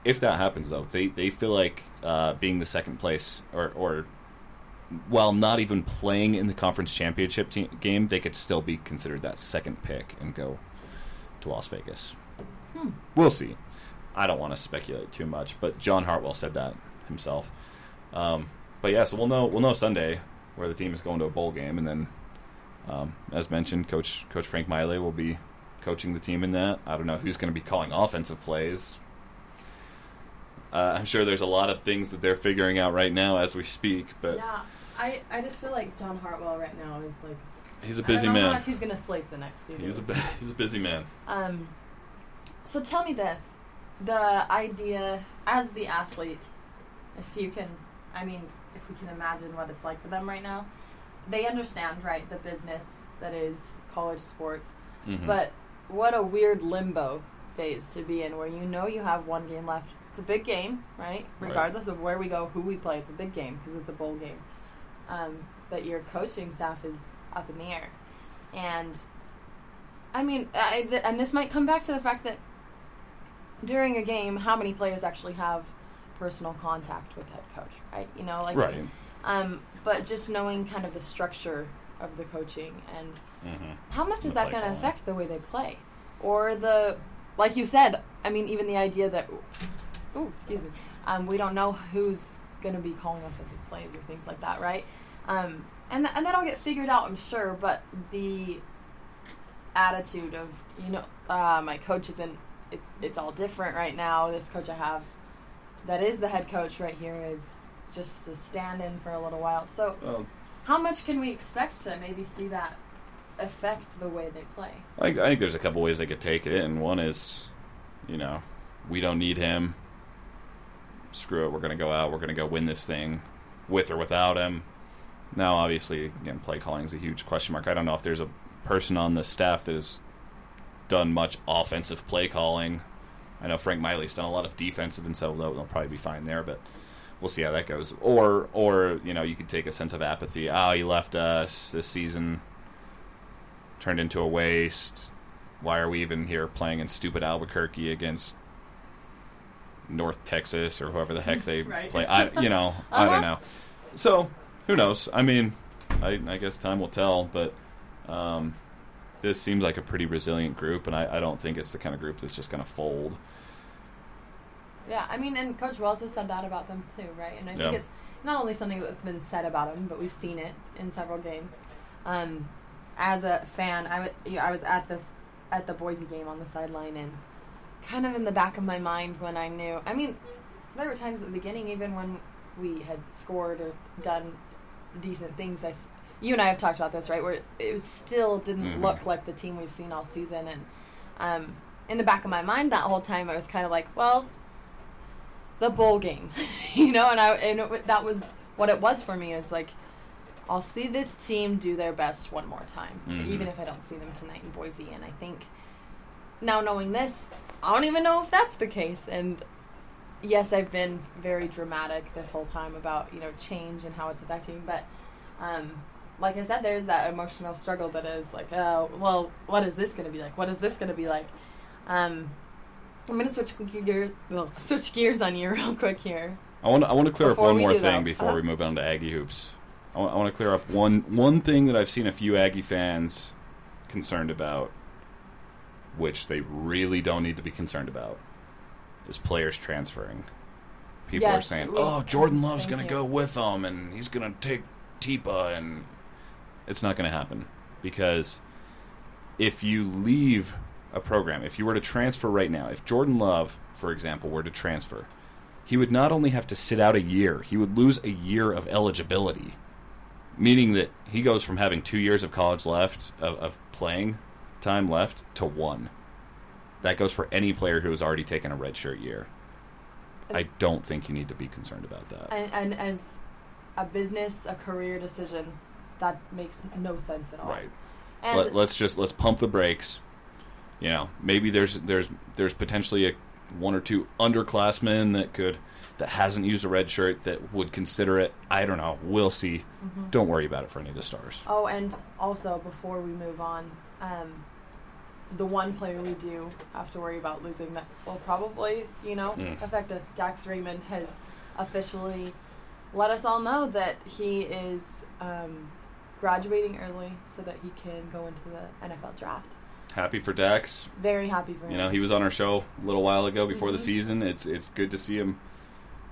If that happens, though, they, they feel like uh, being the second place, or, or while not even playing in the conference championship te- game, they could still be considered that second pick and go to Las Vegas. Hmm. We'll see. I don't want to speculate too much, but John Hartwell said that himself. Um, but yeah, so we'll know we'll know Sunday where the team is going to a bowl game, and then, um, as mentioned, Coach Coach Frank Maile will be coaching the team in that. I don't know who's going to be calling offensive plays. Uh, I'm sure there's a lot of things that they're figuring out right now as we speak, but Yeah, I, I just feel like John Hartwell right now is like he's a busy don't know how man. much he's gonna sleep the next few He's a days. bu- he's a busy man. Um, so tell me this: the idea as the athlete, if you can, I mean, if we can imagine what it's like for them right now, they understand, right, the business that is college sports. Mhm. But what a weird limbo phase to be in, where you know you have one game left. It's a big game, right? Right. Regardless of where we go, who we play, it's a big game because it's a bowl game. Um, but your coaching staff is up in the air, and I mean, I, th- and this might come back to the fact that during a game, how many players actually have personal contact with head coach, right? You know, like right. um, but just knowing kind of the structure of the coaching and hmm how much is that going to affect the way they play, or the, like you said, I mean, even the idea that, oh, excuse me, um, we don't know who's going to be calling offensive plays or things like that, right? Um, and th- and that'll get figured out, I'm sure. But the attitude of you know, uh, my coach isn't. It, it's all different right now. This coach I have, that is the head coach right here, is just a stand in for a little while. So Well, how much can we expect to maybe see that affect the way they play? I I think there's a couple ways they could take it, and one is, you know, we don't need him. Screw it, we're gonna go out, we're gonna go win this thing. with or without him. Now, obviously, again, play calling is a huge question mark. I don't know if there's a person on the staff that has done much offensive play calling. I know Frank Maile's done a lot of defensive, and so they'll probably be fine there. But we'll see how that goes. Or, or you know, you could take a sense of apathy. Oh, he left us this season, turned into a waste. Why are we even here playing in stupid Albuquerque against North Texas or whoever the heck they Right. play? I, you know, I Uh-huh. don't know. So who knows? I mean, I, I guess time will tell. But um, this seems like a pretty resilient group, and I, I don't think it's the kind of group that's just going to fold. Yeah, I mean, and Coach Wells has said that about them too, right? And I think Yeah. it's not only something that's been said about them, but we've seen it in several games. Um, as a fan, I wa- you know, I was at this at the Boise game on the sideline, and kind of in the back of my mind when I knew. I mean, there were times at the beginning, even when we had scored or done decent things. I, you and I have talked about this, right? Where it was still didn't Mhm. look like the team we've seen all season, and um, in the back of my mind that whole time, I was kind of like, well, the bowl game, you know, and I and it, that was what it was for me. Is like, I'll see this team do their best one more time, Mhm. even if I don't see them tonight in Boise. And I think now knowing this, I don't even know if that's the case. And yes, I've been very dramatic this whole time about you know change and how it's affecting, but um, like I said, there's that emotional struggle that is like, oh, well, what is this going to be like? What is this going to be like? Um, I'm going to switch gears, well, switch gears on you real quick here. I want to, I want to clear Before up one more thing that, before uh-huh. we move on to Aggie hoops. I want, I want to clear up one one thing that I've seen a few Aggie fans concerned about, which they really don't need to be concerned about, is players transferring. People are saying, we- "Oh, Jordan Love's going to go with them, and he's going to take Tipa," and it's not going to happen. Because if you leave a program, if you were to transfer right now, if Jordan Love, for example, were to transfer, he would not only have to sit out a year, he would lose a year of eligibility, meaning that he goes from having two years of college left, of, of playing time left, to one. That goes for any player who has already taken a redshirt year. I don't think you need to be concerned about that. And, and as a business, a career decision, that makes no sense at all. Right. And Let, let's just let's pump the brakes. You know, maybe there's there's there's potentially a one or two underclassmen that could that hasn't used a red shirt that would consider it. I don't know. We'll see. Mhm. Don't worry about it for any of the stars. Oh, and also before we move on, um, the one player we do have to worry about losing that will probably, you know, Mm. affect us. Dax Raymond has officially let us all know that he is um, graduating early so that he can go into the NFL draft. Happy for Dax. Very happy for him. You know, he was on our show a little while ago before the Mhm. season. It's it's good to see him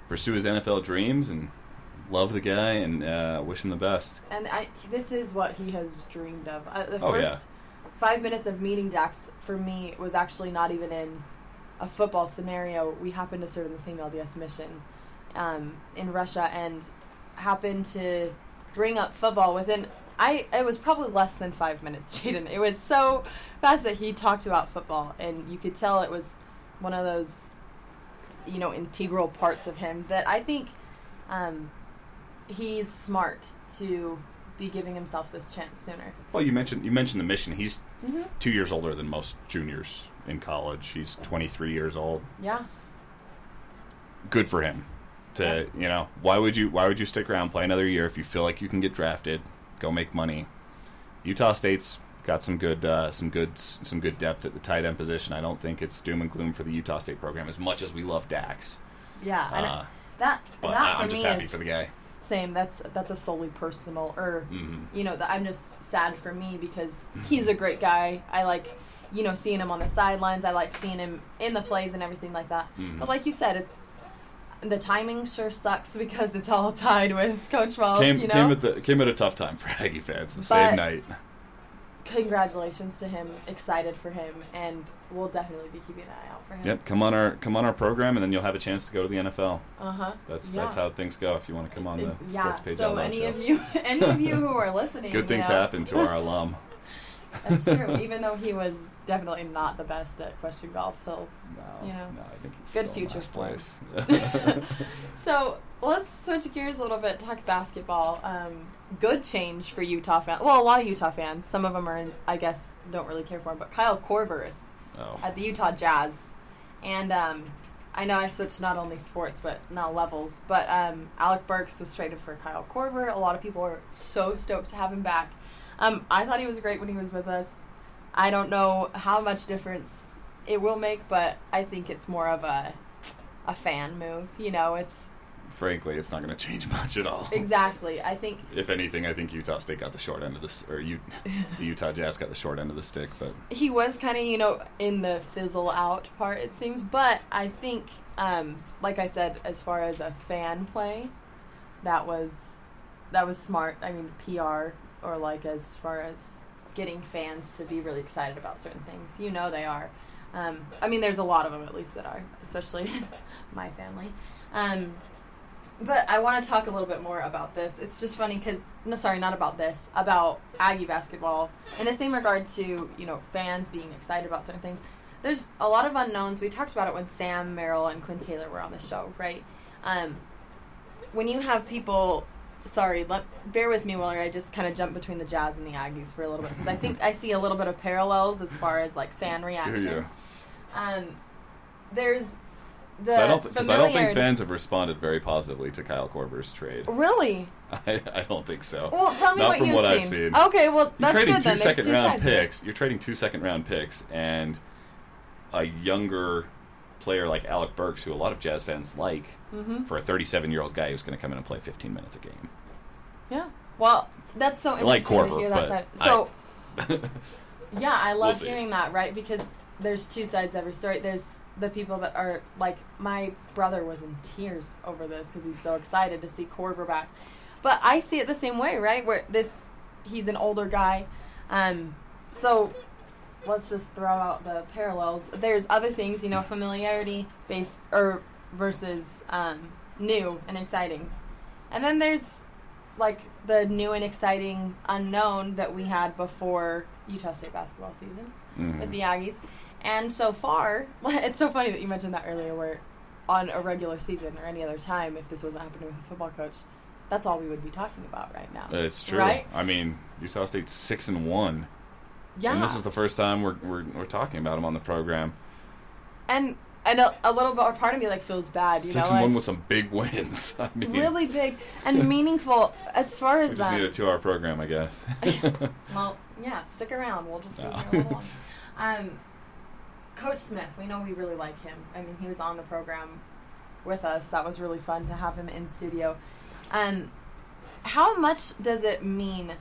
pursue his NFL dreams and love the guy and uh, wish him the best. And I, this is what he has dreamed of. Uh, the Oh, first yeah. Five minutes of meeting Dax for me was actually not even in a football scenario. We happened to serve in the same LDS mission um, in Russia and happened to bring up football within. I it was probably less than five minutes, Jaden. It was so fast that he talked about football, and you could tell it was one of those, you know, integral parts of him that I think um, he's smart to be giving himself this chance sooner. Well, you mentioned you mentioned the mission. He's Mm-hmm. two years older than most juniors in college. He's 23 years old. Yeah. Good for him. To you know, why would you why would you stick around play another year if you feel like you can get drafted, go make money? Utah State's got some good uh, some good some good depth at the tight end position. I don't think it's doom and gloom for the Utah State program as much as we love Dax. Yeah. Uh, that that for I'm just happy is for the guy. Same. That's that's a solely personal or hmm you know that I'm just sad for me because he's a great guy. I like you know seeing him on the sidelines. I like seeing him in the plays and everything like that. Mhm. But like you said, it's the timing sure sucks because it's all tied with Coach Wells. Came you know, came at the came at a tough time for Aggie fans. The But- same night. congratulations to him. Excited for him, and we'll definitely be keeping an eye out for him. Yep, come on our come on our program, and then you'll have a chance to go to the NFL. Uh huh. That's Yeah. that's how things go. If you want to come on the yeah. Sports Paige So any show. of you, any of you who are listening, Good things you know, happen to our alum. That's true. Even though he was definitely not the best at question golf, he'll. No, You know, no, I think he's good still future place. So let's switch gears a little bit. Talk basketball. Um, good change for Utah fans. Well, a lot of Utah fans. Some of them are, I guess, don't really care for him. But Kyle Korver is oh, at the Utah Jazz, and um, I know I switched not only sports but now levels. But um, Alec Burks was traded for Kyle Korver. A lot of people are so stoked to have him back. Um, I thought he was great when he was with us. I don't know how much difference it will make, but I think it's more of a a fan move. You know, it's frankly, it's not going to change much at all. exactly. I think If anything, I think Utah State got the short end of this, or U- the Utah Jazz got the short end of the stick. But he was kind of you know in the fizzle out part it seems but i think um like i said as far as a fan play that was that was smart i mean pr or like as far as getting fans to be really excited about certain things you know they are um, i mean there's a lot of them at least that are especially my family um, but I want to talk a little bit more about this. It's just funny because no, sorry, not about this. About Aggie basketball, in the same regard to you know fans being excited about certain things. There's a lot of unknowns. We talked about it when Sam Merrill and Quinn Taylor were on the show, right? Um, when you have people, sorry, let, bear with me while I just kind of jump between the Jazz and the Aggies for a little bit because I think I see a little bit of parallels as far as like fan reaction. you? Um, there's the I don't, because I don't think fans have responded very positively to Kyle Korver's trade. Really? I, I don't think so. Well, tell me Not what from you've what seen. I've seen. Okay, well You're trading good two then. Second round picks. You're trading two second round picks and a younger player like Alec Burks, who a lot of Jazz fans like, Mhm. for a 37 year old guy who's going to come in and play 15 minutes a game. Yeah. Well, that's so I like interesting to Korver, hear that side. So, yeah, I love see. hearing that, right? Because there's two sides to every story. There's the people that are like my brother was in tears over this because he's so excited to see Korver back. But I see it the same way, right? Where this he's an older guy, um, so let's just throw out the parallels. There's other things, you know, familiarity based or versus um, new and exciting, and then there's like the new and exciting unknown that we had before Utah State basketball season Mhm. with the Aggies. And so far, it's so funny that you mentioned that earlier, where on a regular season or any other time, if this wasn't happening with a football coach, that's all we would be talking about right now. It's true. Right? I mean, Utah State's six and one, Yeah. and this is the first time we're, we're we're talking about him on the program. and and a, a little bit, or part of me like feels bad, you Six know, and like, one with some big wins. I mean, really big and meaningful as far we as just that. need a two hour program, I guess. Well, yeah, stick around. We'll just be No. here a little long. Um, Coach Smith, we know we really like him. I mean, he was on the program with us. That was really fun to have him in studio. Um, how much does it mean,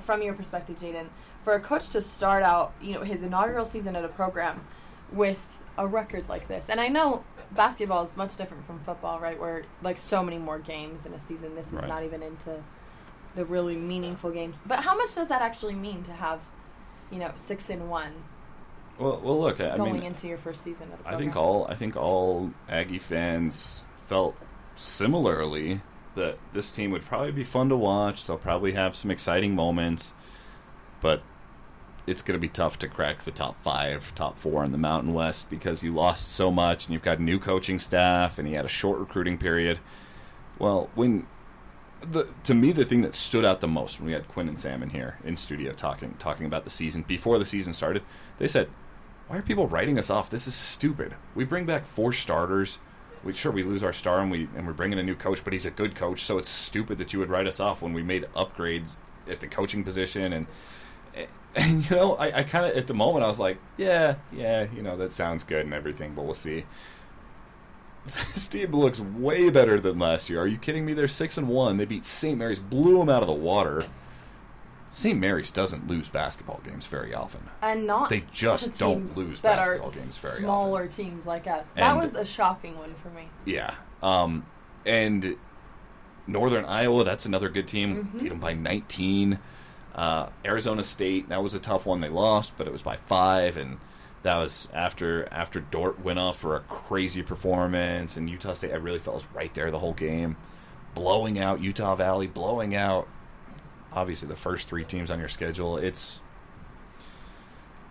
from your perspective, Jaden, for a coach to start out, you know, his inaugural season at a program with a record like this? And I know basketball is much different from football, right? Where like so many more games in a season. This is Right. not even into the really meaningful games. But how much does that actually mean to have, you know, six in one well, well, look, I going mean, into your first season of the I think all I think all Aggie fans felt similarly that this team would probably be fun to watch. They'll probably have some exciting moments, but it's going to be tough to crack the top five, top four in the Mountain West because you lost so much and you've got new coaching staff and you had a short recruiting period. Well, when the to me the thing that stood out the most when we had Quinn and Sam in here in studio talking talking about the season before the season started, they said, "Why are people writing us off? This is stupid. We bring back four starters. We sure we lose our star and we and we're bringing a new coach, but he's a good coach, so it's stupid that you would write us off when we made upgrades at the coaching position and." And you know, I, I kind of at the moment I was like, yeah, yeah, you know, that sounds good and everything, but we'll see. This team looks way better than last year. Are you kidding me? They're six and one. They beat St. Mary's, blew them out of the water. St. Mary's doesn't lose basketball games very often. and not They just don't lose that basketball are games very often. smaller teams like us. that And- was a shocking one for me. Yeah. Um, and Northern Iowa, that's another good team. Mhm. Beat them by 19. Uh, Arizona State, that was a tough one. They lost, but it was by five, and that was after after Dort went off for a crazy performance. And Utah State, I really felt was right there the whole game, blowing out Utah Valley, blowing out obviously the first three teams on your schedule. It's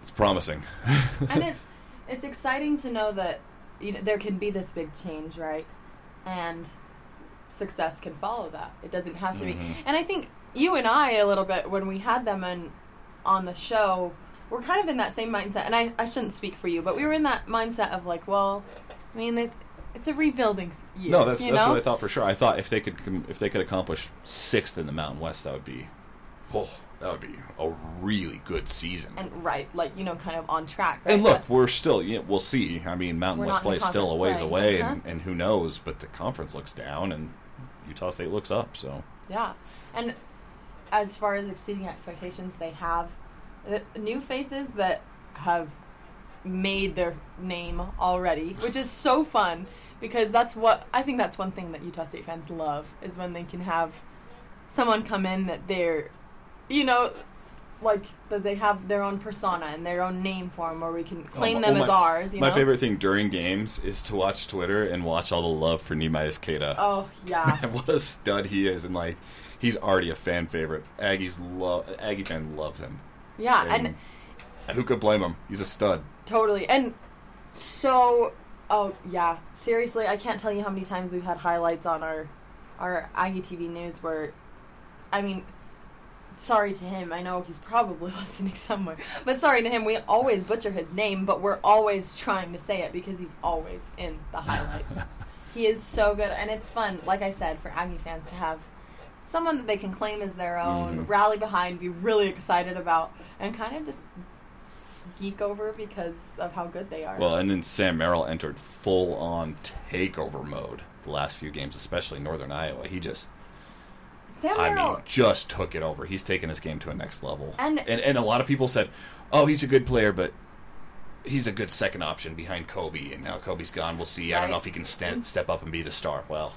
it's promising. and it's it's exciting to know that you know, there can be this big change, right? And success can follow that. It doesn't have to Mhm. be. And I think you and I a little bit when we had them in, on the show, we're kind of in that same mindset. And I, I shouldn't speak for you, but we were in that mindset of like, well, I mean, it's, it's a rebuilding year. no, that's that's know? what I thought for sure. I thought if they could if they could accomplish sixth in the Mountain West, that would be, oh, that would be a really good season. And right, like you know, kind of on track. Right? And look, But- we're still, yeah, we'll see. I mean, Mountain West play is still a ways away, play, and, uh-huh. and who knows? But the conference looks down, and Utah State looks up. So Yeah, and as far as exceeding expectations, they have uh, new faces that have made their name already, which is so fun because that's what I think that's one thing that Utah State fans love is when they can have someone come in that they're, you know, like that they have their own persona and their own name for them, where we can oh, claim Oh, them oh, as ours. You my know? favorite thing during games is to watch Twitter and watch all the love for Neemias Queta. Oh yeah, what a stud he is, and like he's already a fan favorite. Aggies love Aggie fan loves him. yeah, and who could blame him? He's a stud. Totally. And so, oh yeah, seriously, I can't tell you how many times we've had highlights on our our Aggie TV news where, I mean, sorry to him. I know he's probably listening somewhere, but sorry to him. We always butcher his name, but we're always trying to say it because he's always in the highlights. he is so good, and it's fun. Like I said, for Aggie fans to have someone that they can claim as their own, Mhm. rally behind, be really excited about, and kind of just geek over because of how good they are. Well, and then Sam Merrill entered full on takeover mode the last few games, especially Northern Iowa. He just Sam I Merrill, mean, just took it over. He's taken his game to a next level. And- and and a lot of people said, "Oh, he's a good player, but he's a good second option behind Koby." And now Koby's gone. We'll see. I don't know if he can st- step up and be the star. Well,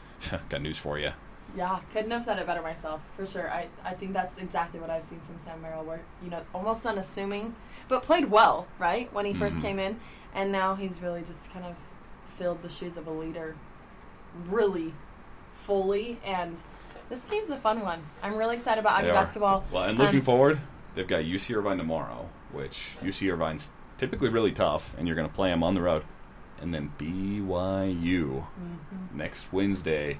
got news for you. Yeah, couldn't have said it better myself for sure. I I think that's exactly what I've seen from Sam Merrill, where you know almost unassuming, but played well, right when he 1st Mhm. came in, and now he's really just kind of filled the shoes of a leader, really fully. And this team's a fun one. I'm really excited about Aggie basketball. Well, and looking Um, forward, they've got UC Irvine tomorrow, which UC Irvine's typically really tough, and you're going to play them on the road, and then BYU mhm. next Wednesday.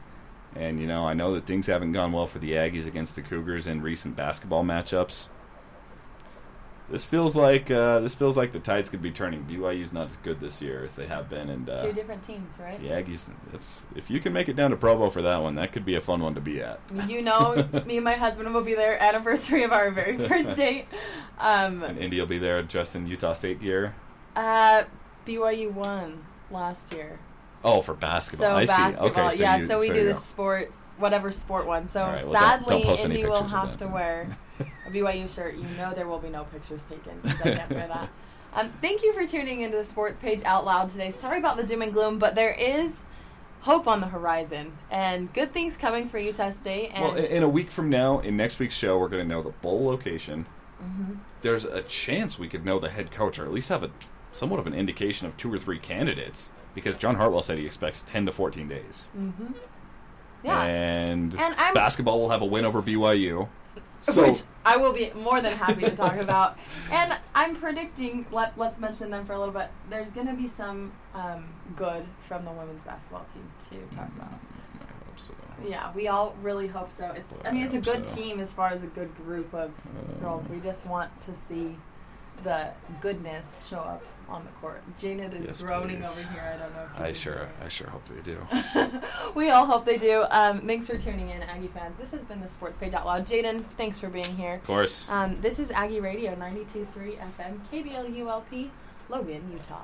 And you know, I know that things haven't gone well for the Aggies against the Cougars in recent basketball matchups. This feels like uh, this feels like the tides could be turning. BYU's not as good this year as they have been, and uh, Two different teams, right? the Aggies. It's if you can make it down to Provo for that one, that could be a fun one to be at. You know, me and my husband will be there anniversary of our very first date. Um, And Indy will be there dressed in Utah State gear. uh, BYU won last year, Oh, for basketball. so I see. basketball. Okay, so yeah, you- so we so do the sport, whatever sport one. So All right, well, don't- sadly, don't Indy will have to wear a BYU shirt. You know, there will be no pictures taken because I can't wear that. Um, thank you for tuning into the sports Paige out loud today. Sorry about the doom and gloom, but there is hope on the horizon and good things coming for Utah State. And Well, in, in a week from now, in next week's show, we're going to know the bowl location. Mhm. There's a chance we could know the head coach, or at least have a somewhat of an indication of two or three candidates, because John Hartwell said he expects 10 to 14 days. Mhm. yeah. And, And I'm- basketball will have a win over BYU. So which I will be more than happy to talk about. And I'm predicting. Let Let's mention them for a little bit. There's going to be some um, good from the women's basketball team to talk about. I hope so. Yeah, we all really hope so. It's. I mean, it's a good so. team as far as a good group of Uh, girls. We just want to see the goodness show up on the court. Janet is Yes, groaning please. over here. I don't know. if I sure, I sure hope they do. we all hope they do. Um, thanks for tuning in, Aggie fans. This has been the Sports Paige Out Loud. Jaden, thanks for being here. Of course. Um, this is Aggie Radio 92.3 FM, KBLULP, Logan, Utah.